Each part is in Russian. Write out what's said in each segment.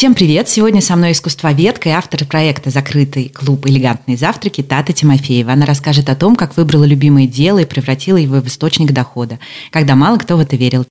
Всем привет! Сегодня со мной искусствоведка и автор проекта «Закрытый клуб «Элегантные завтраки» Тата Тимофеева. Она расскажет о том, как выбрала любимое дело и превратила его в источник дохода, когда мало кто в это верил.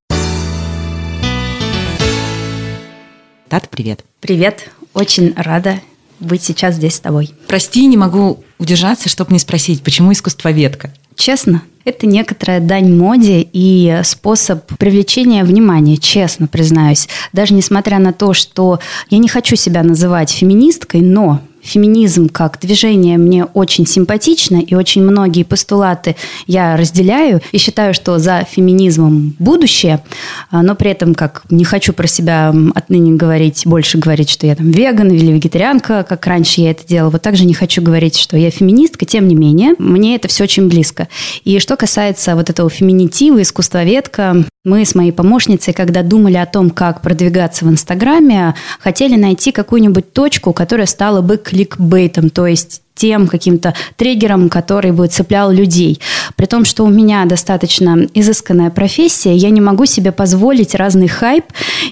Тата, привет! Привет! Очень рада быть сейчас здесь с тобой. Прости, не могу удержаться, чтобы не спросить, почему искусствоведка? Честно, это некоторая дань моде и способ привлечения внимания, честно признаюсь. Даже несмотря на то, что я не хочу себя называть феминисткой, но феминизм как движение мне очень симпатично, и очень многие постулаты я разделяю и считаю, что за феминизмом будущее, а, но при этом как не хочу про себя отныне говорить, больше говорить, что я там веган или вегетарианка, как раньше я это делала, вот также не хочу говорить, что я феминистка, тем не менее, мне это все очень близко. И что касается вот этого феминитива, искусствоведка, мы с моей помощницей, когда думали о том, как продвигаться в Инстаграме, хотели найти какую-нибудь точку, которая стала бы кликбейтом, то есть тем каким-то триггером, который бы цеплял людей. При том, что у меня достаточно изысканная профессия, я не могу себе позволить разный хайп.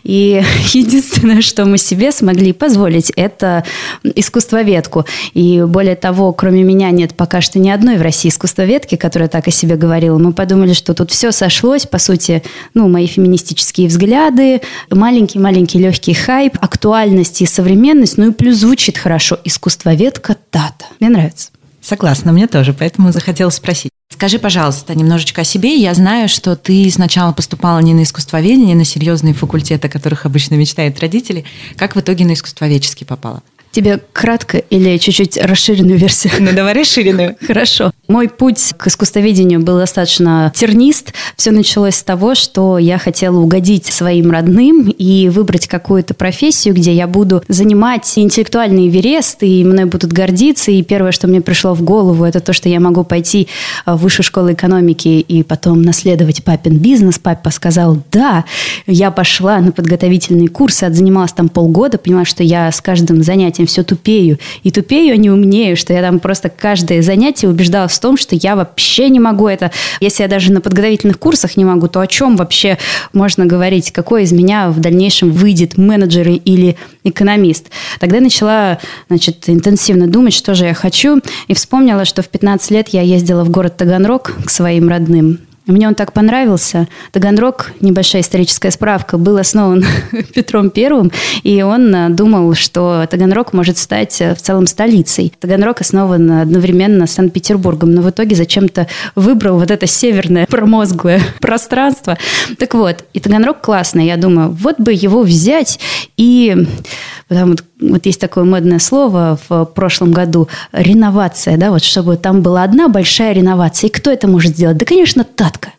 И единственное, что мы себе смогли позволить, это искусствоведку. И более того, кроме меня нет пока что ни одной в России искусствоведки, которая так о себе говорила. Мы подумали, что тут все сошлось, по сути, ну, мои феминистические взгляды, маленький-маленький легкий хайп, актуальность и современность, ну и плюс звучит хорошо. Искусствоведка Тата. Мне нравится. Согласна, мне тоже, поэтому захотела спросить. Скажи, пожалуйста, немножечко о себе. Я знаю, что ты сначала поступала не на искусствоведение, не на серьезные факультеты, о которых обычно мечтают родители. Как в итоге на искусствоведческий попала? Тебе кратко или чуть-чуть расширенную версию? Ну, давай расширенную. Хорошо. Мой путь к искусствоведению был достаточно тернист. Все началось с того, что я хотела угодить своим родным и выбрать какую-то профессию, где я буду занимать интеллектуальный верест, и мной будут гордиться. И первое, что мне пришло в голову, это то, что я могу пойти в высшую школу экономики и потом наследовать папин бизнес. Папа сказал «да». Я пошла на подготовительные курсы, отзанималась там полгода, поняла, что я с каждым занятием все тупею. И тупею, а не умнею, что я там просто каждое занятие убеждалась в том, что я вообще не могу это. Если я даже на подготовительных курсах не могу, то о чем вообще можно говорить? Какой из меня в дальнейшем выйдет менеджер или экономист? Тогда начала значит, интенсивно думать, что же я хочу, и вспомнила, что в 15 лет я ездила в город Таганрог к своим родным. Мне он так понравился. Таганрог, небольшая историческая справка, был основан Петром Первым, и он э, думал, что Таганрог может стать э, в целом столицей. Таганрог основан одновременно с Санкт-Петербургом, но в итоге зачем-то выбрал вот это северное промозглое пространство. Так вот, и Таганрог классный, я думаю, вот бы его взять и Потому вот, вот есть такое модное слово в прошлом году – реновация, да, вот чтобы там была одна большая реновация. И кто это может сделать? Да, конечно, Татка.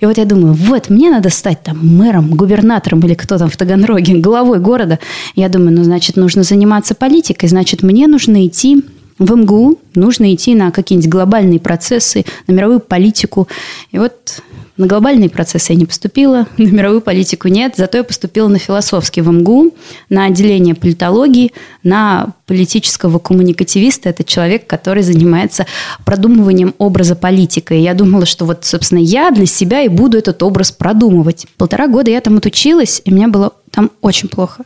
И вот я думаю, вот, мне надо стать там мэром, губернатором или кто там в Таганроге, главой города. Я думаю, ну, значит, нужно заниматься политикой, значит, мне нужно идти в МГУ, нужно идти на какие-нибудь глобальные процессы, на мировую политику. И вот на глобальные процессы я не поступила, на мировую политику нет, зато я поступила на философский в МГУ, на отделение политологии, на политического коммуникативиста. Это человек, который занимается продумыванием образа политика. И я думала, что вот, собственно, я для себя и буду этот образ продумывать. Полтора года я там отучилась, и мне было там очень плохо.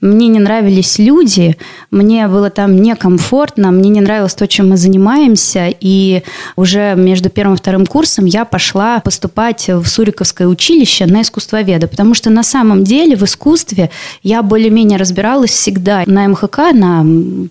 Мне не нравились люди, мне было там некомфортно, мне не нравилось то, чем мы занимаемся. И уже между первым и вторым курсом я пошла поступать в Суриковское училище на искусствоведа, потому что на самом деле в искусстве я более-менее разбиралась всегда. На МХК, на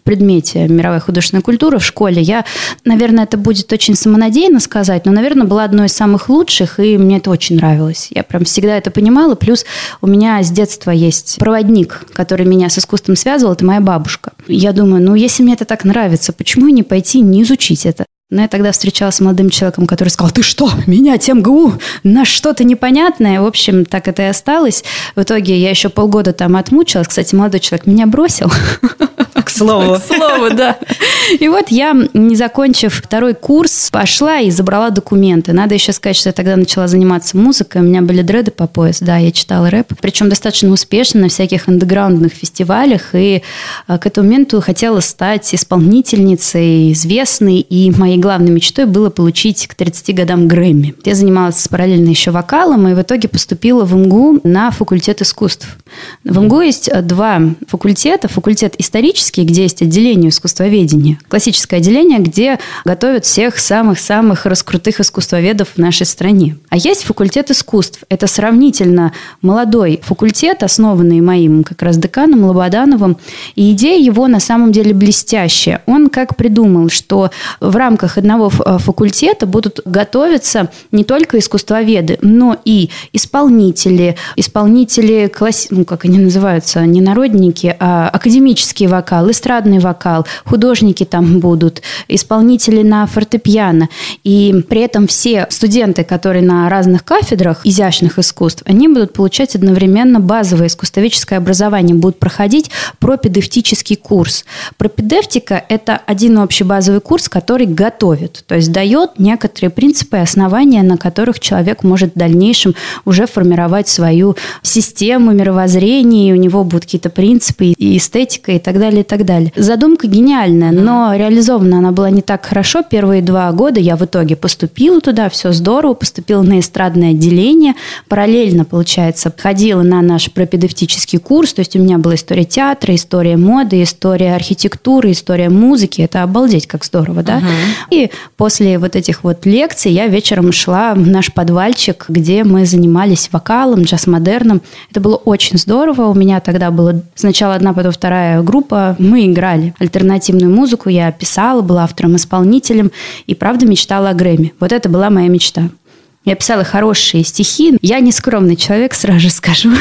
предмете мировая художественная культура в школе, я, наверное, это будет очень самонадеянно сказать, но, наверное, была одной из самых лучших, и мне это очень нравилось. Я прям всегда это понимала. Плюс у меня с детства есть проводник, который меня с искусством связывал, это моя бабушка. Я думаю, ну, если мне это так нравится, почему не пойти, не изучить это? Но я тогда встречалась с молодым человеком, который сказал, ты что, меня МГУ на что-то непонятное. В общем, так это и осталось. В итоге я еще полгода там отмучилась. Кстати, молодой человек меня бросил. К слову. К слову, да. И вот я, не закончив второй курс, пошла и забрала документы. Надо еще сказать, что я тогда начала заниматься музыкой. У меня были дреды по пояс, да, я читала рэп. Причем достаточно успешно на всяких андеграундных фестивалях. И а, к этому моменту хотела стать исполнительницей, известной. И моей главной мечтой было получить к 30 годам Грэмми. Я занималась параллельно еще вокалом и в итоге поступила в МГУ на факультет искусств. В МГУ есть два факультета. Факультет исторический, где есть отделение искусствоведения. Классическое отделение, где готовят всех самых-самых раскрутых искусствоведов в нашей стране. А есть факультет искусств. Это сравнительно молодой факультет, основанный моим как раз деканом Лободановым. И идея его на самом деле блестящая. Он как придумал, что в рамках одного факультета будут готовиться не только искусствоведы, но и исполнители, исполнители, класс... ну, как они называются, не народники, а академический вокал, эстрадный вокал, художники там будут, исполнители на фортепиано. И при этом все студенты, которые на разных кафедрах изящных искусств, они будут получать одновременно базовое искусствоведческое образование, будут проходить пропедевтический курс. Пропедевтика – это один общий базовый курс, который готовит, то есть дает некоторые принципы и основания, на которых человек может в дальнейшем уже формировать свою систему мировоззрения, и у него будут какие-то принципы и эстетика и так далее, и так далее. Задумка гениальная, но реализована она была не так хорошо. Первые два года я в итоге поступила туда, все здорово, поступила на эстрадное отделение, параллельно, получается, ходила на наш пропедевтический курс, то есть у меня была история театра, история моды, история архитектуры, история музыки, это обалдеть, как здорово, да? Uh-huh. И после вот этих вот лекций я вечером шла в наш подвальчик, где мы занимались вокалом, джаз-модерном. Это было очень здорово. У меня тогда было сначала одна, потом вторая группа. Мы играли альтернативную музыку, я писала, была автором-исполнителем и, правда, мечтала о Грэмми. Вот это была моя мечта. Я писала хорошие стихи. Я не скромный человек, сразу же скажу.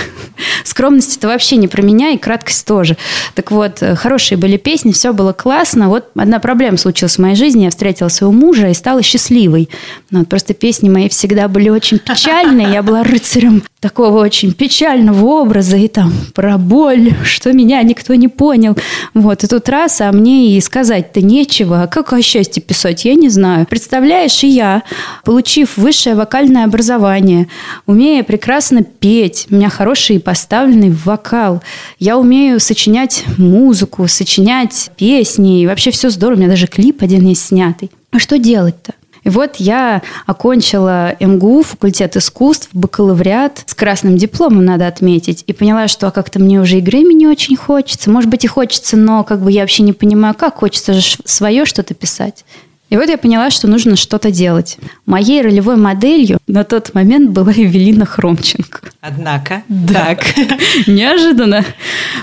Скромность это вообще не про меня, и краткость тоже. Так вот, хорошие были песни, все было классно. Вот одна проблема случилась в моей жизни. Я встретила своего мужа и стала счастливой. Но вот просто песни мои всегда были очень печальные. Я была рыцарем такого очень печального образа и там про боль, что меня никто не понял. Вот, и тут раз, а мне и сказать-то нечего. А как о счастье писать, я не знаю. Представляешь, и я, получив высшее вокальное образование, умея прекрасно петь, у меня хороший поставленный вокал, я умею сочинять музыку, сочинять песни, и вообще все здорово, у меня даже клип один есть снятый. А что делать-то? И вот я окончила МГУ, факультет искусств, бакалавриат с красным дипломом, надо отметить, и поняла, что как-то мне уже и Грэмми не очень хочется. Может быть, и хочется, но как бы я вообще не понимаю, как. Хочется же свое что-то писать. И вот я поняла, что нужно что-то делать. Моей ролевой моделью на тот момент была Евелина Хромченко. Однако. Так, неожиданно.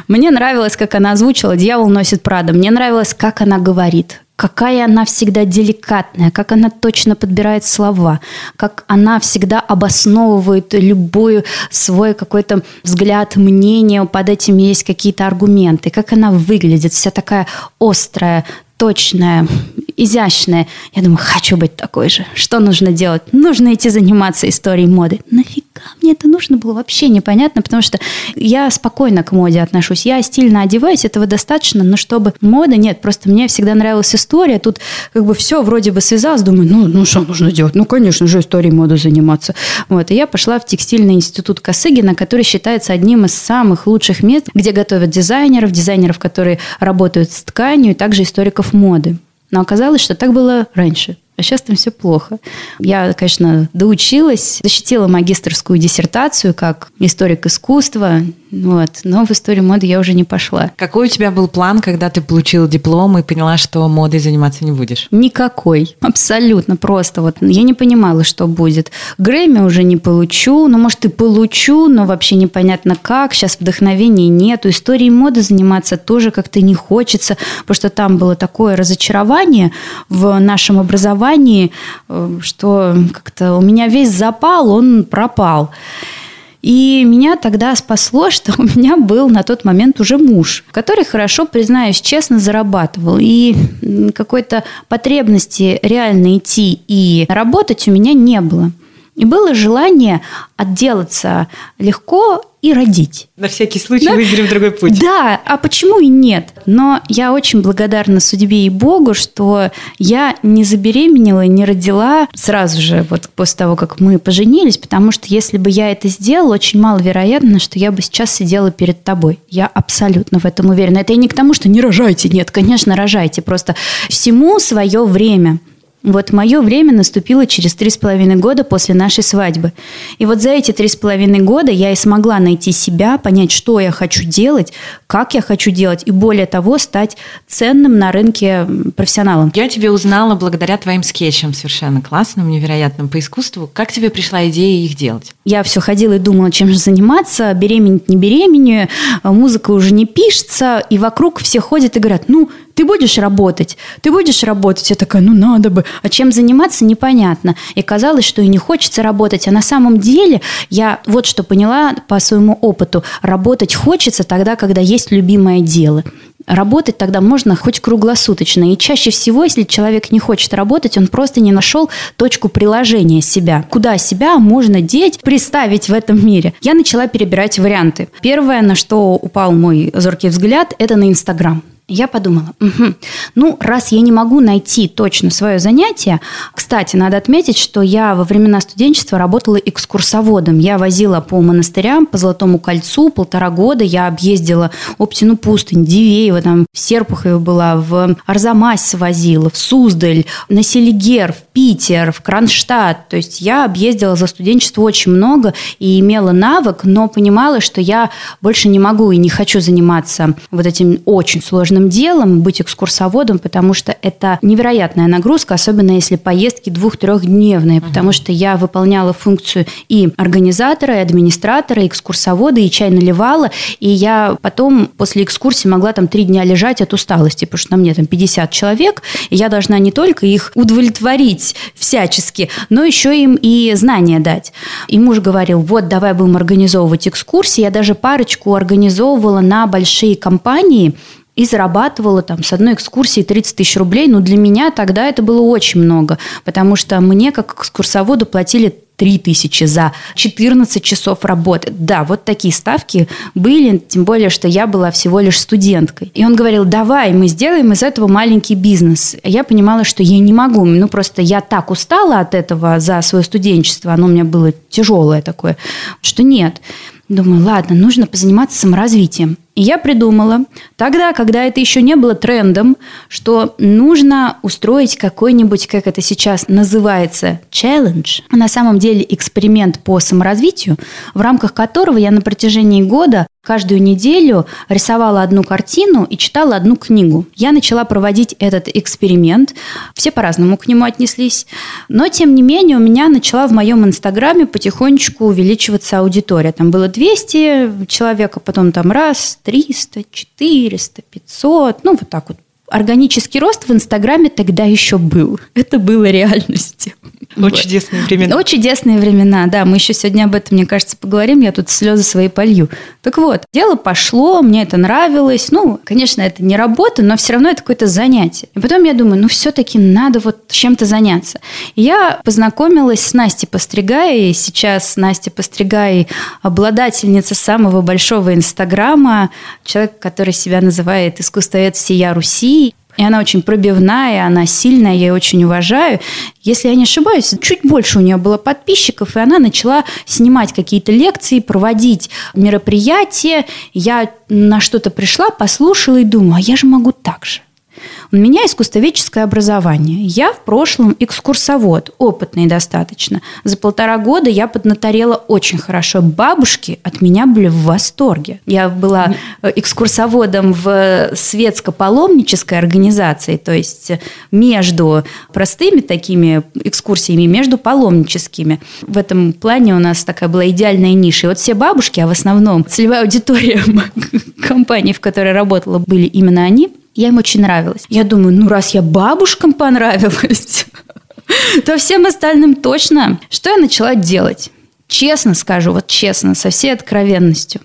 Мне нравилось, как она озвучила «Дьявол носит Прада». Мне нравилось, как она говорит какая она всегда деликатная, как она точно подбирает слова, как она всегда обосновывает любой свой какой-то взгляд, мнение, под этим есть какие-то аргументы, как она выглядит, вся такая острая, точная, изящная. Я думаю, хочу быть такой же. Что нужно делать? Нужно идти заниматься историей моды. Нафига мне это нужно было вообще непонятно, потому что я спокойно к моде отношусь. Я стильно одеваюсь, этого достаточно, но чтобы мода, нет, просто мне всегда нравилась история. Тут как бы все вроде бы связалось, думаю, ну, ну что нужно делать? Ну, конечно же, историей моды заниматься. Вот, и я пошла в текстильный институт Косыгина, который считается одним из самых лучших мест, где готовят дизайнеров, дизайнеров, которые работают с тканью, и также историков моды. Но оказалось, что так было раньше. А сейчас там все плохо. Я, конечно, доучилась, защитила магистрскую диссертацию как историк искусства, вот, но в историю моды я уже не пошла. Какой у тебя был план, когда ты получила диплом и поняла, что модой заниматься не будешь? Никакой. Абсолютно просто. Вот я не понимала, что будет. Грэмми уже не получу, ну, может, и получу, но вообще непонятно как. Сейчас вдохновения нету. Историей моды заниматься тоже как-то не хочется, потому что там было такое разочарование в нашем образовании, образовании, э, что как-то у меня весь запал, он пропал. И меня тогда спасло, что у меня был на тот момент уже муж, который хорошо, признаюсь честно, зарабатывал. И какой-то потребности реально идти и работать у меня не было. И было желание отделаться легко и родить. На всякий случай да? выберем другой путь. Да, а почему и нет? Но я очень благодарна судьбе и Богу, что я не забеременела, не родила сразу же, вот после того, как мы поженились, потому что если бы я это сделала, очень маловероятно, что я бы сейчас сидела перед тобой. Я абсолютно в этом уверена. Это и не к тому, что не рожайте. Нет, конечно, рожайте. Просто всему свое время. Вот мое время наступило через три с половиной года после нашей свадьбы. И вот за эти три с половиной года я и смогла найти себя, понять, что я хочу делать, как я хочу делать, и более того, стать ценным на рынке профессионалом. Я тебе узнала благодаря твоим скетчам совершенно классным, невероятным по искусству. Как тебе пришла идея их делать? Я все ходила и думала, чем же заниматься, беременеть не беременею, музыка уже не пишется, и вокруг все ходят и говорят, ну, ты будешь работать, ты будешь работать. Я такая, ну надо бы. А чем заниматься, непонятно. И казалось, что и не хочется работать. А на самом деле я вот что поняла по своему опыту. Работать хочется тогда, когда есть любимое дело. Работать тогда можно хоть круглосуточно. И чаще всего, если человек не хочет работать, он просто не нашел точку приложения себя. Куда себя можно деть, представить в этом мире. Я начала перебирать варианты. Первое, на что упал мой зоркий взгляд, это на Инстаграм. Я подумала, угу. ну, раз я не могу найти точно свое занятие, кстати, надо отметить, что я во времена студенчества работала экскурсоводом. Я возила по монастырям, по Золотому кольцу полтора года. Я объездила Оптину пустынь, Дивеево, там в Серпухове была, в Арзамас возила, в Суздаль, на Селигер, в Питер, в Кронштадт. То есть я объездила за студенчество очень много и имела навык, но понимала, что я больше не могу и не хочу заниматься вот этим очень сложным сложным делом быть экскурсоводом, потому что это невероятная нагрузка, особенно если поездки двух-трехдневные, потому что я выполняла функцию и организатора, и администратора, и экскурсовода, и чай наливала, и я потом после экскурсии могла там три дня лежать от усталости, потому что на мне там 50 человек, и я должна не только их удовлетворить всячески, но еще им и знания дать. И муж говорил, вот давай будем организовывать экскурсии, я даже парочку организовывала на большие компании, и зарабатывала там с одной экскурсии 30 тысяч рублей. Но для меня тогда это было очень много, потому что мне как экскурсоводу платили 3 тысячи за 14 часов работы. Да, вот такие ставки были, тем более, что я была всего лишь студенткой. И он говорил, давай, мы сделаем из этого маленький бизнес. Я понимала, что я не могу. Ну, просто я так устала от этого за свое студенчество, оно у меня было тяжелое такое, что нет. Думаю, ладно, нужно позаниматься саморазвитием. И я придумала, тогда, когда это еще не было трендом, что нужно устроить какой-нибудь, как это сейчас называется, челлендж, на самом деле эксперимент по саморазвитию, в рамках которого я на протяжении года каждую неделю рисовала одну картину и читала одну книгу. Я начала проводить этот эксперимент. Все по-разному к нему отнеслись. Но, тем не менее, у меня начала в моем инстаграме потихонечку увеличиваться аудитория. Там было 200 человек, а потом там раз, 300, 400, 500, ну вот так вот. Органический рост в Инстаграме тогда еще был. Это было реальностью. О, вот. чудесные времена. О, чудесные времена, да. Мы еще сегодня об этом, мне кажется, поговорим. Я тут слезы свои полью. Так вот, дело пошло, мне это нравилось. Ну, конечно, это не работа, но все равно это какое-то занятие. И потом я думаю, ну, все-таки надо вот чем-то заняться. И я познакомилась с Настей Постригай. И сейчас Настя Постригай обладательница самого большого Инстаграма, человек, который себя называет искусствовед всея Руси. И она очень пробивная, она сильная, я ее очень уважаю. Если я не ошибаюсь, чуть больше у нее было подписчиков, и она начала снимать какие-то лекции, проводить мероприятия. Я на что-то пришла, послушала и думаю, а я же могу так же. У меня искусствоведческое образование. Я в прошлом экскурсовод, опытный достаточно. За полтора года я поднаторела очень хорошо. Бабушки от меня были в восторге. Я была э, экскурсоводом в светско-паломнической организации, то есть между простыми такими экскурсиями, между паломническими. В этом плане у нас такая была идеальная ниша. И вот все бабушки, а в основном целевая аудитория компании, в которой работала, были именно они – я им очень нравилась. Я думаю, ну раз я бабушкам понравилась, то всем остальным точно. Что я начала делать? Честно скажу, вот честно, со всей откровенностью.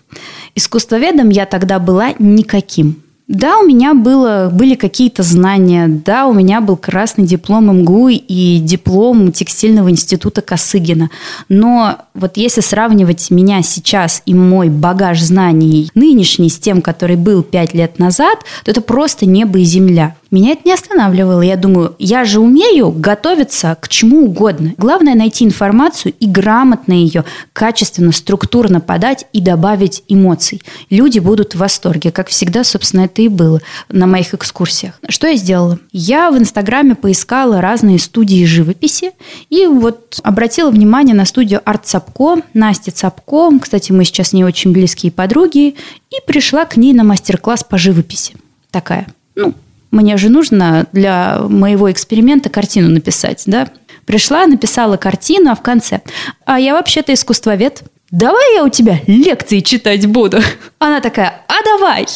Искусствоведом я тогда была никаким. Да, у меня было, были какие-то знания, да, у меня был красный диплом МГУ и диплом текстильного института Косыгина. Но вот если сравнивать меня сейчас и мой багаж знаний нынешний с тем, который был пять лет назад, то это просто небо и земля. Меня это не останавливало. Я думаю, я же умею готовиться к чему угодно. Главное найти информацию и грамотно ее, качественно, структурно подать и добавить эмоций. Люди будут в восторге. Как всегда, собственно, это и было на моих экскурсиях. Что я сделала? Я в Инстаграме поискала разные студии живописи и вот обратила внимание на студию Арт Цапко, Настя Цапко. Кстати, мы сейчас не очень близкие подруги. И пришла к ней на мастер-класс по живописи. Такая, ну, мне же нужно для моего эксперимента картину написать, да? Пришла, написала картину, а в конце, а я вообще-то искусствовед. Давай я у тебя лекции читать буду. Она такая, а давай.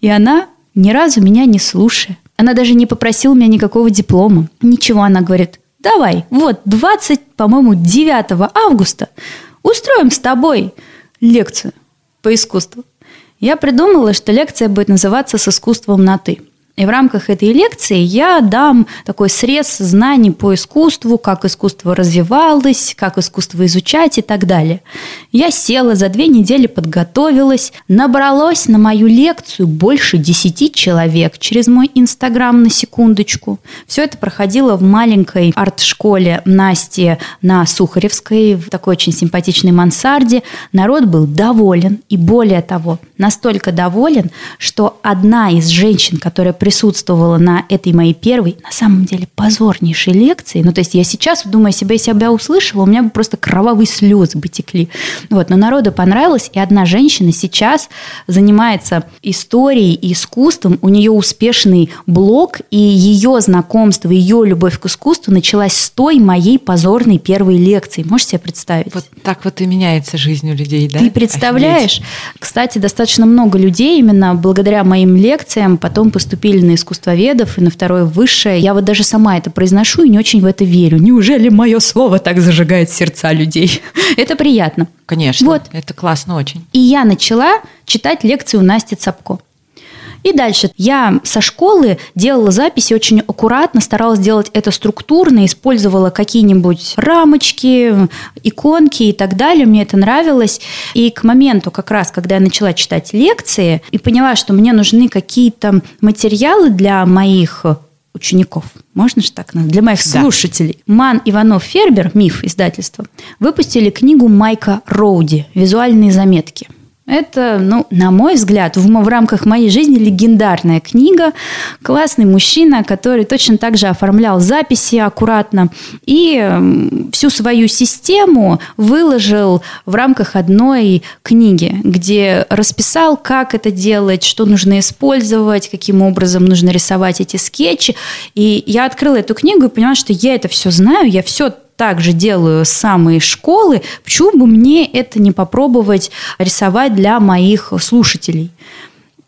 И она ни разу меня не слушая. Она даже не попросила меня никакого диплома. Ничего, она говорит, давай, вот 20, по-моему, 9 августа устроим с тобой лекцию по искусству. Я придумала, что лекция будет называться «С искусством на «ты». И в рамках этой лекции я дам такой срез знаний по искусству, как искусство развивалось, как искусство изучать и так далее. Я села, за две недели подготовилась, набралось на мою лекцию больше десяти человек через мой инстаграм на секундочку. Все это проходило в маленькой арт-школе Насти на Сухаревской, в такой очень симпатичной мансарде. Народ был доволен и более того, настолько доволен, что одна из женщин, которая присутствовала на этой моей первой, на самом деле, позорнейшей лекции. Ну, то есть я сейчас, думаю, если бы я себя услышала, у меня бы просто кровавые слезы бы текли. Вот, но народу понравилось, и одна женщина сейчас занимается историей и искусством. У нее успешный блог, и ее знакомство, ее любовь к искусству началась с той моей позорной первой лекции. Можете себе представить? Вот так вот и меняется жизнь у людей, да? Ты представляешь? Офигеть. Кстати, достаточно много людей именно благодаря моим лекциям потом поступили поступили на искусствоведов и на второе высшее. Я вот даже сама это произношу и не очень в это верю. Неужели мое слово так зажигает сердца людей? это приятно. Конечно, вот. это классно очень. И я начала читать лекции у Насти Цапко. И дальше я со школы делала записи очень аккуратно, старалась делать это структурно, использовала какие-нибудь рамочки, иконки и так далее. Мне это нравилось. И к моменту как раз, когда я начала читать лекции и поняла, что мне нужны какие-то материалы для моих учеников, можно же так назвать, для моих да. слушателей. Ман Иванов Фербер, миф издательства, выпустили книгу Майка Роуди «Визуальные заметки». Это, ну, на мой взгляд, в, в рамках моей жизни легендарная книга. Классный мужчина, который точно так же оформлял записи аккуратно и всю свою систему выложил в рамках одной книги, где расписал, как это делать, что нужно использовать, каким образом нужно рисовать эти скетчи. И я открыла эту книгу и поняла, что я это все знаю, я все также делаю с самой школы, почему бы мне это не попробовать рисовать для моих слушателей?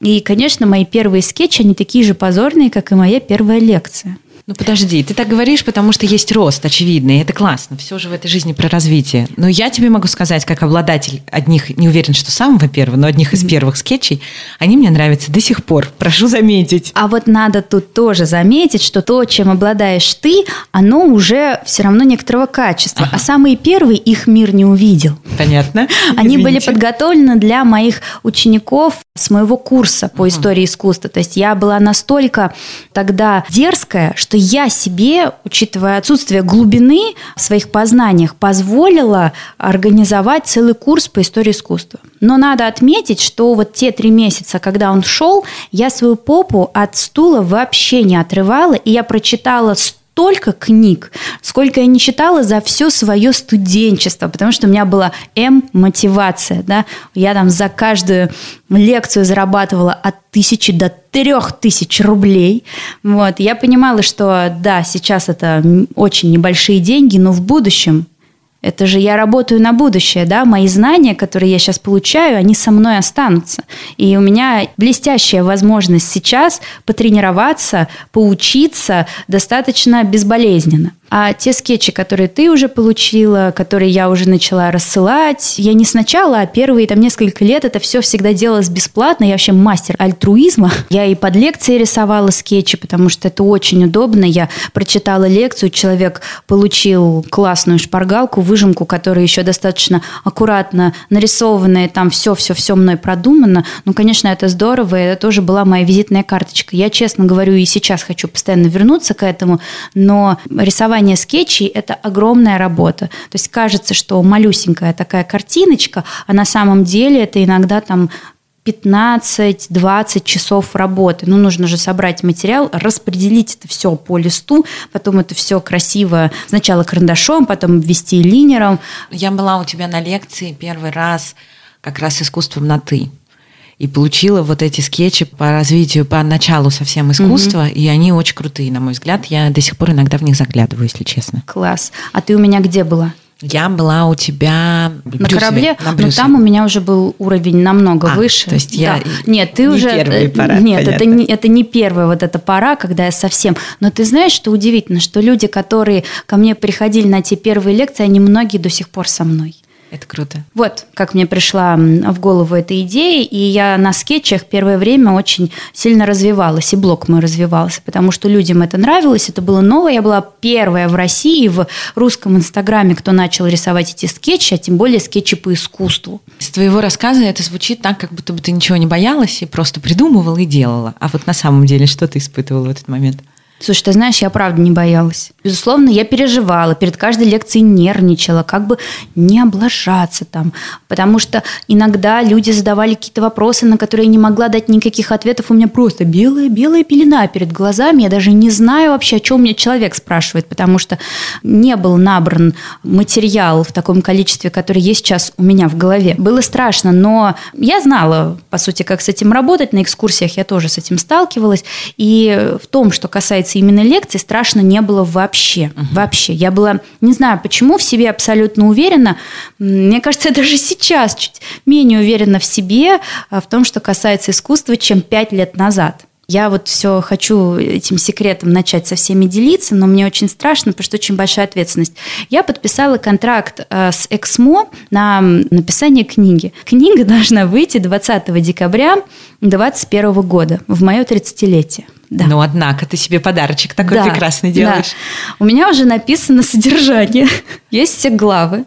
И, конечно, мои первые скетчи, они такие же позорные, как и моя первая лекция. Ну подожди, ты так говоришь, потому что есть рост, очевидный, и это классно. Все же в этой жизни про развитие. Но я тебе могу сказать, как обладатель одних, не уверен, что самого первого, но одних из первых скетчей, они мне нравятся до сих пор. Прошу заметить. А вот надо тут тоже заметить, что то, чем обладаешь ты, оно уже все равно некоторого качества. Ага. А самые первые их мир не увидел. Понятно. Они Извините. были подготовлены для моих учеников с моего курса по истории искусства. То есть я была настолько тогда дерзкая, что что я себе, учитывая отсутствие глубины в своих познаниях, позволила организовать целый курс по истории искусства. Но надо отметить, что вот те три месяца, когда он шел, я свою попу от стула вообще не отрывала, и я прочитала столько книг, сколько я не читала за все свое студенчество, потому что у меня была М-мотивация, да, я там за каждую лекцию зарабатывала от тысячи до трех тысяч рублей, вот, я понимала, что да, сейчас это очень небольшие деньги, но в будущем это же я работаю на будущее, да, мои знания, которые я сейчас получаю, они со мной останутся. И у меня блестящая возможность сейчас потренироваться, поучиться достаточно безболезненно. А те скетчи, которые ты уже получила, которые я уже начала рассылать, я не сначала, а первые там несколько лет это все всегда делалось бесплатно. Я вообще мастер альтруизма. Я и под лекции рисовала скетчи, потому что это очень удобно. Я прочитала лекцию, человек получил классную шпаргалку, выжимку, которая еще достаточно аккуратно нарисованная, там все-все-все мной продумано. Ну, конечно, это здорово, и это тоже была моя визитная карточка. Я, честно говорю, и сейчас хочу постоянно вернуться к этому, но рисовать рисование скетчей – это огромная работа. То есть кажется, что малюсенькая такая картиночка, а на самом деле это иногда там 15-20 часов работы. Ну, нужно же собрать материал, распределить это все по листу, потом это все красиво сначала карандашом, потом ввести линером. Я была у тебя на лекции первый раз как раз искусством на «ты» и получила вот эти скетчи по развитию, по началу совсем искусства, mm-hmm. и они очень крутые, на мой взгляд. Я до сих пор иногда в них заглядываю, если честно. Класс. А ты у меня где была? Я была у тебя на корабле, на но там у меня уже был уровень намного а, выше. То есть я да. нет, ты не уже пора, нет, это не это не первая вот эта пора, когда я совсем. Но ты знаешь, что удивительно, что люди, которые ко мне приходили на те первые лекции, они многие до сих пор со мной. Это круто. Вот, как мне пришла в голову эта идея, и я на скетчах первое время очень сильно развивалась, и блог мой развивался, потому что людям это нравилось, это было новое. Я была первая в России в русском инстаграме, кто начал рисовать эти скетчи, а тем более скетчи по искусству. С твоего рассказа это звучит так, как будто бы ты ничего не боялась и просто придумывала и делала. А вот на самом деле что ты испытывала в этот момент? Слушай, ты знаешь, я правда не боялась. Безусловно, я переживала, перед каждой лекцией нервничала, как бы не облажаться там. Потому что иногда люди задавали какие-то вопросы, на которые я не могла дать никаких ответов. У меня просто белая-белая пелена перед глазами. Я даже не знаю вообще, о чем мне человек спрашивает, потому что не был набран материал в таком количестве, который есть сейчас у меня в голове. Было страшно, но я знала, по сути, как с этим работать. На экскурсиях я тоже с этим сталкивалась. И в том, что касается именно лекций, страшно не было вообще. Угу. Вообще. Я была, не знаю почему, в себе абсолютно уверена. Мне кажется, я даже сейчас чуть менее уверена в себе, а, в том, что касается искусства, чем пять лет назад. Я вот все хочу этим секретом начать со всеми делиться, но мне очень страшно, потому что очень большая ответственность. Я подписала контракт э, с Эксмо на написание книги. Книга должна выйти 20 декабря 2021 года, в мое 30-летие. Да. Но однако ты себе подарочек такой да, прекрасный делаешь. Да. У меня уже написано содержание, есть все главы.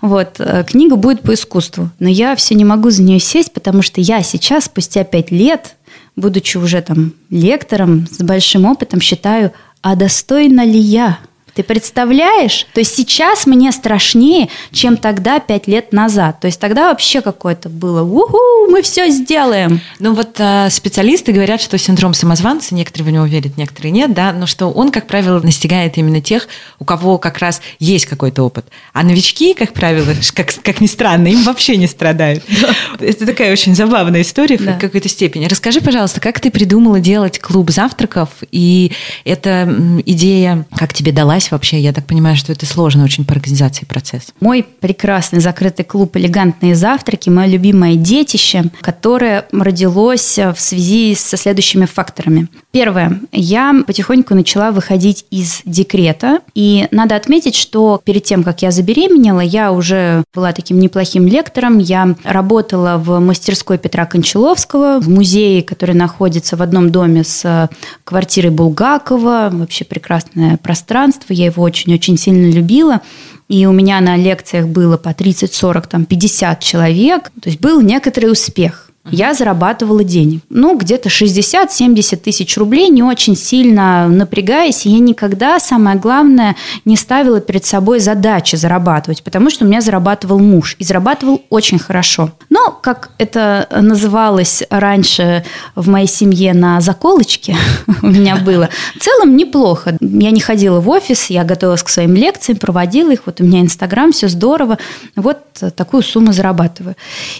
Вот э, книга будет по искусству, но я все не могу за нее сесть, потому что я сейчас спустя пять лет, будучи уже там лектором с большим опытом, считаю, а достойна ли я ты представляешь? То есть сейчас мне страшнее, чем тогда пять лет назад. То есть тогда вообще какое-то было «Уху, мы все сделаем». Ну вот э, специалисты говорят, что синдром самозванца, некоторые в него верят, некоторые нет, да, но что он, как правило, настигает именно тех, у кого как раз есть какой-то опыт. А новички, как правило, как, как ни странно, им вообще не страдают. Да. Это такая очень забавная история в какой-то степени. Расскажи, пожалуйста, как ты придумала делать клуб завтраков, и эта идея как тебе далась здесь вообще, я так понимаю, что это сложно очень по организации процесс. Мой прекрасный закрытый клуб «Элегантные завтраки» – мое любимое детище, которое родилось в связи со следующими факторами. Первое. Я потихоньку начала выходить из декрета. И надо отметить, что перед тем, как я забеременела, я уже была таким неплохим лектором. Я работала в мастерской Петра Кончаловского, в музее, который находится в одном доме с квартирой Булгакова. Вообще прекрасное пространство я его очень-очень сильно любила. И у меня на лекциях было по 30, 40, там, 50 человек. То есть был некоторый успех я зарабатывала денег. Ну, где-то 60-70 тысяч рублей, не очень сильно напрягаясь. Я никогда, самое главное, не ставила перед собой задачи зарабатывать, потому что у меня зарабатывал муж. И зарабатывал очень хорошо. Но, как это называлось раньше в моей семье на заколочке, у меня было, в целом неплохо. Я не ходила в офис, я готовилась к своим лекциям, проводила их. Вот у меня Инстаграм, все здорово. Вот такую сумму зарабатываю.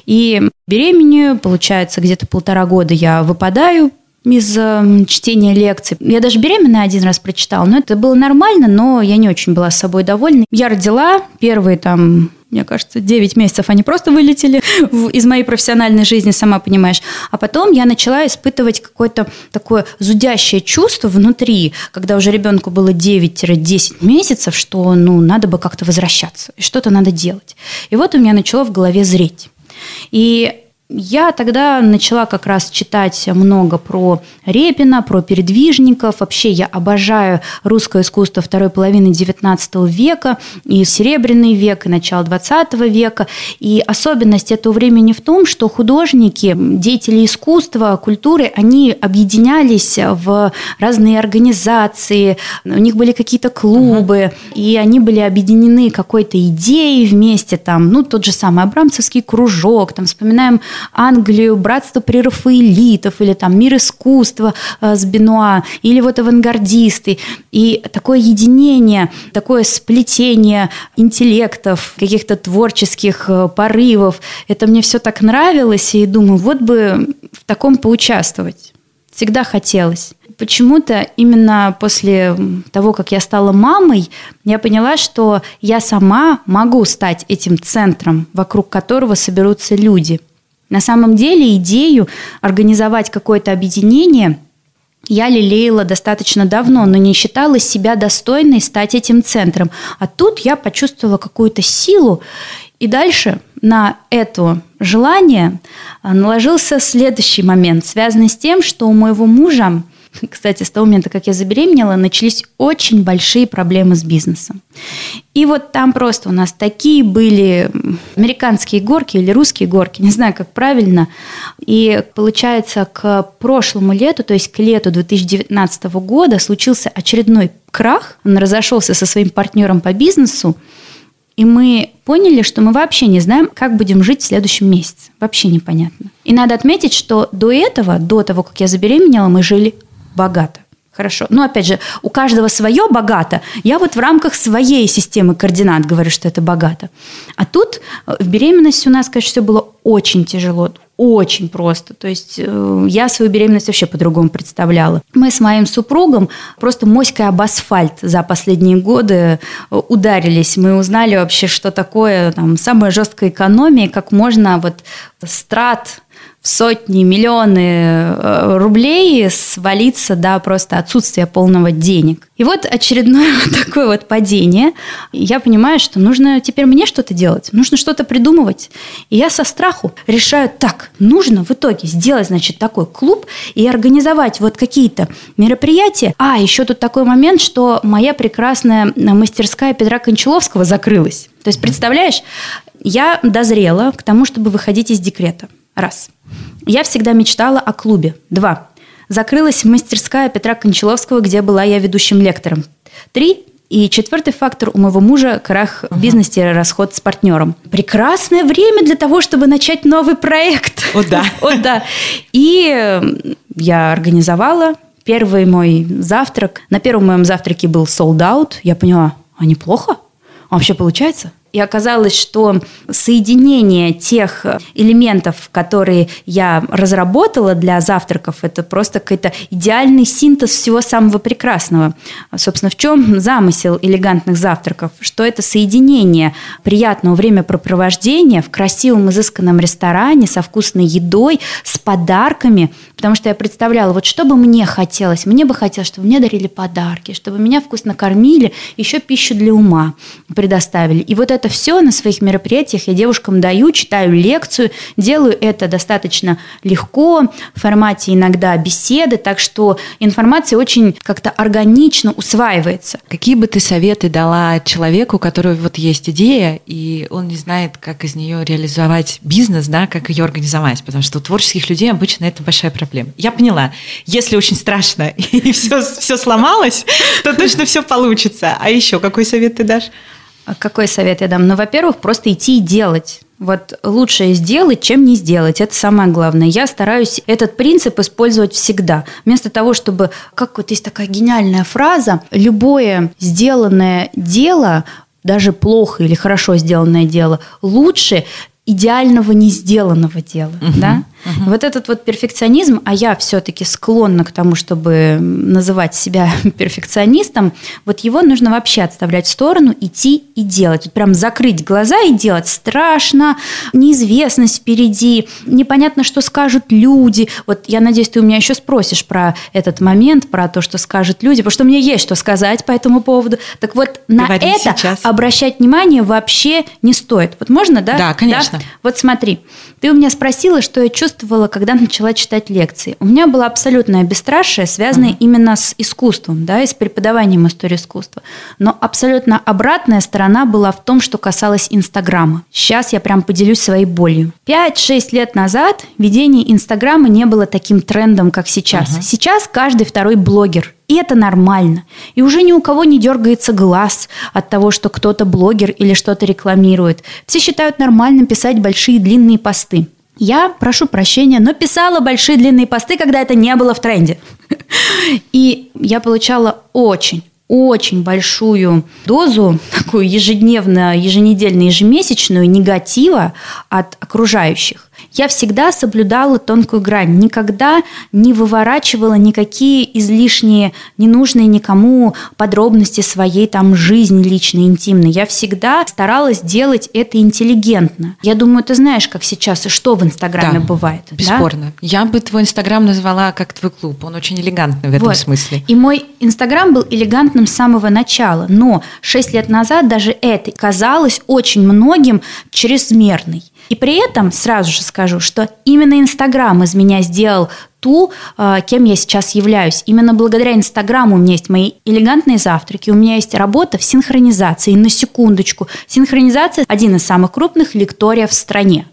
И беременею, получается, где-то полтора года я выпадаю из э, чтения лекций. Я даже беременная один раз прочитала, но это было нормально, но я не очень была с собой довольна. Я родила первые там мне кажется, 9 месяцев они просто вылетели из моей профессиональной жизни, сама понимаешь. А потом я начала испытывать какое-то такое зудящее чувство внутри, когда уже ребенку было 9-10 месяцев, что ну, надо бы как-то возвращаться, что-то надо делать. И вот у меня начало в голове зреть. И я тогда начала как раз читать много про Репина, про передвижников. Вообще я обожаю русское искусство второй половины XIX века, и Серебряный век, и начало XX века. И особенность этого времени в том, что художники, деятели искусства, культуры, они объединялись в разные организации, у них были какие-то клубы, и они были объединены какой-то идеей вместе, там, ну, тот же самый Абрамцевский кружок, там, вспоминаем Англию, братство прерафаэлитов или там мир искусства э, с Бенуа, или вот авангардисты. И такое единение, такое сплетение интеллектов, каких-то творческих э, порывов, это мне все так нравилось, и думаю, вот бы в таком поучаствовать. Всегда хотелось почему-то именно после того, как я стала мамой, я поняла, что я сама могу стать этим центром, вокруг которого соберутся люди. На самом деле идею организовать какое-то объединение я лелеяла достаточно давно, но не считала себя достойной стать этим центром. А тут я почувствовала какую-то силу, и дальше на это желание наложился следующий момент, связанный с тем, что у моего мужа кстати, с того момента, как я забеременела, начались очень большие проблемы с бизнесом. И вот там просто у нас такие были американские горки или русские горки, не знаю, как правильно. И получается, к прошлому лету, то есть к лету 2019 года, случился очередной крах. Он разошелся со своим партнером по бизнесу. И мы поняли, что мы вообще не знаем, как будем жить в следующем месяце. Вообще непонятно. И надо отметить, что до этого, до того, как я забеременела, мы жили богато. Хорошо. Но опять же, у каждого свое богато. Я вот в рамках своей системы координат говорю, что это богато. А тут э, в беременности у нас, конечно, все было очень тяжело, очень просто. То есть э, я свою беременность вообще по-другому представляла. Мы с моим супругом просто моськой об асфальт за последние годы э, ударились. Мы узнали вообще, что такое там, самая жесткая экономия, как можно вот страт сотни, миллионы э, рублей свалиться, да, просто отсутствие полного денег. И вот очередное вот такое вот падение. Я понимаю, что нужно теперь мне что-то делать, нужно что-то придумывать. И я со страху решаю, так, нужно в итоге сделать, значит, такой клуб и организовать вот какие-то мероприятия. А, еще тут такой момент, что моя прекрасная мастерская Петра Кончаловского закрылась. То есть, представляешь, я дозрела к тому, чтобы выходить из декрета. Раз. Я всегда мечтала о клубе. Два. Закрылась мастерская Петра Кончаловского, где была я ведущим лектором. Три. И четвертый фактор у моего мужа – крах в бизнесе, расход с партнером. Прекрасное время для того, чтобы начать новый проект. О, да. О, да. И я организовала первый мой завтрак. На первом моем завтраке был sold out. Я поняла, а неплохо? А вообще получается? И оказалось, что соединение тех элементов, которые я разработала для завтраков, это просто какой-то идеальный синтез всего самого прекрасного. Собственно, в чем замысел элегантных завтраков? Что это соединение приятного времяпрепровождения в красивом, изысканном ресторане со вкусной едой, с подарками. Потому что я представляла, вот что бы мне хотелось? Мне бы хотелось, чтобы мне дарили подарки, чтобы меня вкусно кормили, еще пищу для ума предоставили. И вот это это все на своих мероприятиях я девушкам даю, читаю лекцию, делаю это достаточно легко, в формате иногда беседы, так что информация очень как-то органично усваивается. Какие бы ты советы дала человеку, у которого вот есть идея, и он не знает, как из нее реализовать бизнес, да, как ее организовать, потому что у творческих людей обычно это большая проблема. Я поняла, если очень страшно и все, все сломалось, то точно все получится. А еще какой совет ты дашь? А какой совет я дам? Ну, во-первых, просто идти и делать. Вот лучше сделать, чем не сделать. Это самое главное. Я стараюсь этот принцип использовать всегда. Вместо того, чтобы... Как вот есть такая гениальная фраза. Любое сделанное дело, даже плохо или хорошо сделанное дело, лучше идеального не сделанного дела, угу, да? Угу. Вот этот вот перфекционизм, а я все-таки склонна к тому, чтобы называть себя перфекционистом, вот его нужно вообще отставлять в сторону, идти и делать. Вот прям закрыть глаза и делать страшно, неизвестность впереди, непонятно, что скажут люди. Вот я надеюсь, ты у меня еще спросишь про этот момент, про то, что скажут люди, потому что мне есть что сказать по этому поводу. Так вот, на Говори это сейчас. обращать внимание вообще не стоит. Вот можно, да? Да, конечно. Да? Вот смотри, ты у меня спросила, что я чувствовала, когда начала читать лекции. У меня было абсолютное бесстрашие, связанное uh-huh. именно с искусством, да, и с преподаванием истории искусства. Но абсолютно обратная сторона была в том, что касалось Инстаграма. Сейчас я прям поделюсь своей болью. 5-6 лет назад ведение Инстаграма не было таким трендом, как сейчас. Uh-huh. Сейчас каждый второй блогер. И это нормально. И уже ни у кого не дергается глаз от того, что кто-то блогер или что-то рекламирует. Все считают нормальным писать большие длинные посты. Я прошу прощения, но писала большие длинные посты, когда это не было в тренде. И я получала очень, очень большую дозу, такую ежедневно, еженедельно, ежемесячную негатива от окружающих я всегда соблюдала тонкую грань, никогда не выворачивала никакие излишние, ненужные никому подробности своей там жизни личной, интимной. Я всегда старалась делать это интеллигентно. Я думаю, ты знаешь, как сейчас и что в Инстаграме да, бывает. Бесспорно. Да? Я бы твой Инстаграм назвала как твой клуб. Он очень элегантный в этом вот. смысле. И мой Инстаграм был элегантным с самого начала. Но 6 лет назад даже это казалось очень многим чрезмерной. И при этом сразу же скажу, что именно Инстаграм из меня сделал ту, а, кем я сейчас являюсь. Именно благодаря Инстаграму у меня есть мои элегантные завтраки, у меня есть работа в синхронизации. На секундочку. Синхронизация – один из самых крупных лекториев в стране.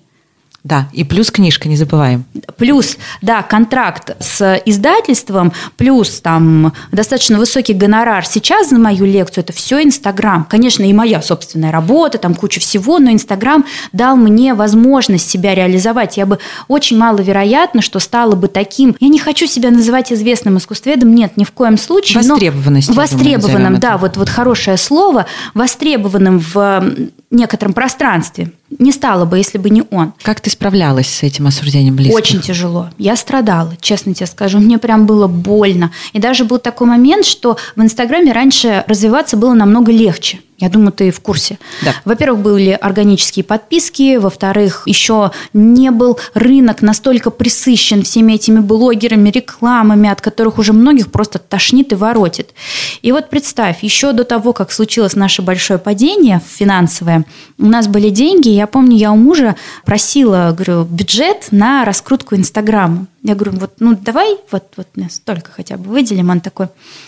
Да, и плюс книжка, не забываем. Плюс, да, контракт с издательством, плюс там достаточно высокий гонорар. Сейчас за мою лекцию это все Инстаграм. Конечно, и моя собственная работа, там куча всего, но Инстаграм дал мне возможность себя реализовать. Я бы очень маловероятно, что стала бы таким. Я не хочу себя называть известным искусствоведом, нет, ни в коем случае. Востребованность. Востребованным, да, вот, вот хорошее слово, востребованным в некотором пространстве. Не стало бы, если бы не он. Как ты справлялась с этим осуждением близких? Очень тяжело. Я страдала, честно тебе скажу. Мне прям было больно. И даже был такой момент, что в Инстаграме раньше развиваться было намного легче. Я думаю, ты в курсе. Да. Во-первых, были органические подписки, во-вторых, еще не был рынок настолько присыщен всеми этими блогерами, рекламами, от которых уже многих просто тошнит и воротит. И вот представь, еще до того, как случилось наше большое падение финансовое, у нас были деньги, я помню, я у мужа просила, говорю, бюджет на раскрутку Инстаграма. Я говорю, вот, ну давай, вот, вот столько хотя бы выделим. Он такой,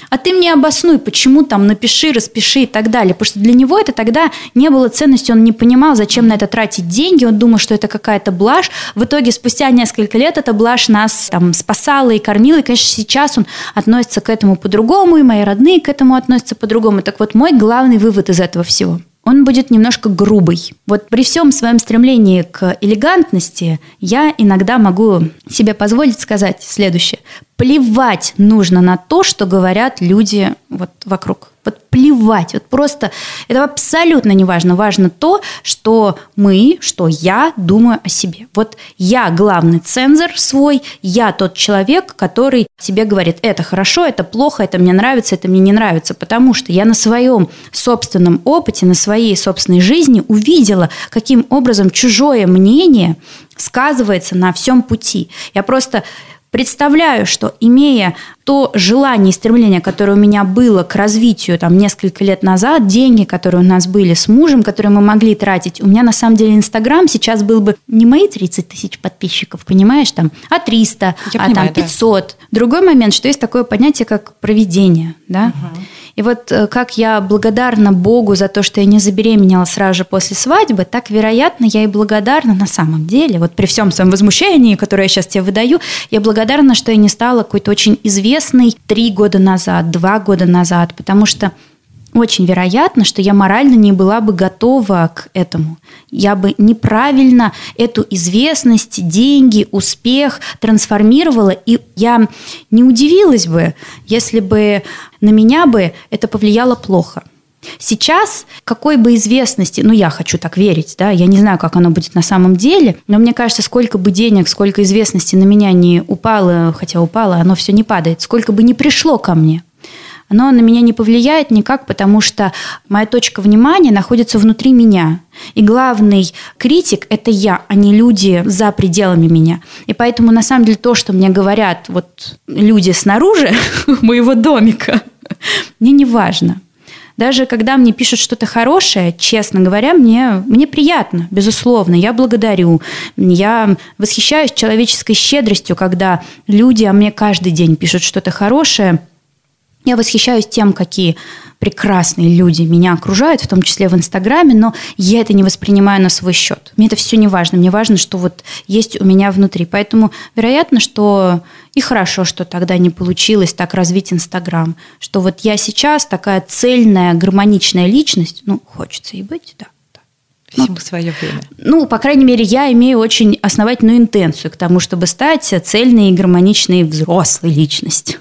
а ты мне обоснуй, почему там напиши, распиши и так далее. Потому что для него это тогда не было ценности, он не понимал, зачем на это тратить деньги, он думал, что это какая-то блажь. В итоге спустя несколько лет эта блажь нас там спасала и кормила, и, конечно, сейчас он относится к этому по-другому, и мои родные к этому относятся по-другому. Так вот, мой главный вывод из этого всего – он будет немножко грубый. Вот при всем своем стремлении к элегантности я иногда могу себе позволить сказать следующее. Плевать нужно на то, что говорят люди вот вокруг. Вот плевать, вот просто это абсолютно не важно. Важно то, что мы, что я думаю о себе. Вот я главный цензор свой, я тот человек, который тебе говорит, это хорошо, это плохо, это мне нравится, это мне не нравится, потому что я на своем собственном опыте, на своей собственной жизни увидела, каким образом чужое мнение сказывается на всем пути. Я просто представляю, что имея то желание и стремление, которое у меня было к развитию там несколько лет назад, деньги, которые у нас были с мужем, которые мы могли тратить, у меня на самом деле Инстаграм сейчас был бы не мои 30 тысяч подписчиков, понимаешь, там, а 300, Я а понимаю, там 500. Да. Другой момент, что есть такое понятие, как проведение, да, угу. И вот э, как я благодарна Богу за то, что я не забеременела сразу же после свадьбы, так, вероятно, я и благодарна на самом деле. Вот при всем своем возмущении, которое я сейчас тебе выдаю, я благодарна, что я не стала какой-то очень известной три года назад, два года назад, потому что очень вероятно, что я морально не была бы готова к этому. Я бы неправильно эту известность, деньги, успех трансформировала, и я не удивилась бы, если бы на меня бы это повлияло плохо. Сейчас какой бы известности, ну я хочу так верить, да, я не знаю, как оно будет на самом деле, но мне кажется, сколько бы денег, сколько известности на меня не упало, хотя упало, оно все не падает, сколько бы не пришло ко мне, оно на меня не повлияет никак, потому что моя точка внимания находится внутри меня. И главный критик – это я, а не люди за пределами меня. И поэтому, на самом деле, то, что мне говорят вот люди снаружи моего домика, мне не важно. Даже когда мне пишут что-то хорошее, честно говоря, мне, мне приятно, безусловно. Я благодарю. Я восхищаюсь человеческой щедростью, когда люди о мне каждый день пишут что-то хорошее. Я восхищаюсь тем, какие прекрасные люди меня окружают, в том числе в Инстаграме, но я это не воспринимаю на свой счет. Мне это все не важно. Мне важно, что вот есть у меня внутри. Поэтому вероятно, что и хорошо, что тогда не получилось так развить Инстаграм. Что вот я сейчас такая цельная, гармоничная личность, ну, хочется и быть, да. Всему свое время. Ну, по крайней мере, я имею очень основательную интенцию к тому, чтобы стать цельной и гармоничной взрослой личностью.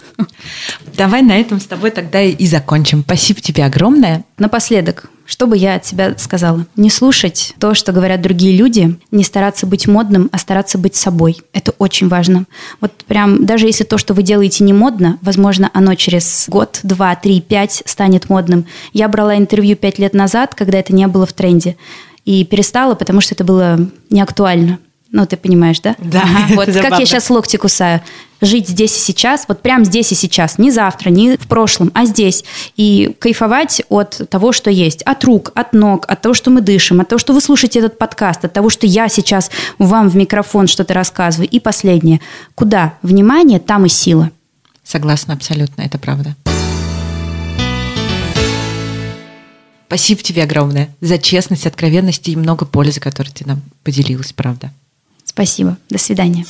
Давай на этом с тобой тогда и закончим. Спасибо тебе огромное. Напоследок, что бы я от тебя сказала? Не слушать то, что говорят другие люди, не стараться быть модным, а стараться быть собой. Это очень важно. Вот прям, даже если то, что вы делаете, не модно, возможно, оно через год, два, три, пять станет модным. Я брала интервью пять лет назад, когда это не было в тренде и перестала, потому что это было не актуально. Ну, ты понимаешь, да? Да. Вот как я сейчас локти кусаю. Жить здесь и сейчас, вот прям здесь и сейчас, не завтра, не в прошлом, а здесь. И кайфовать от того, что есть. От рук, от ног, от того, что мы дышим, от того, что вы слушаете этот подкаст, от того, что я сейчас вам в микрофон что-то рассказываю. И последнее. Куда внимание, там и сила. Согласна абсолютно, это правда. Спасибо тебе огромное за честность, откровенность и много пользы, которой ты нам поделилась, правда. Спасибо. До свидания.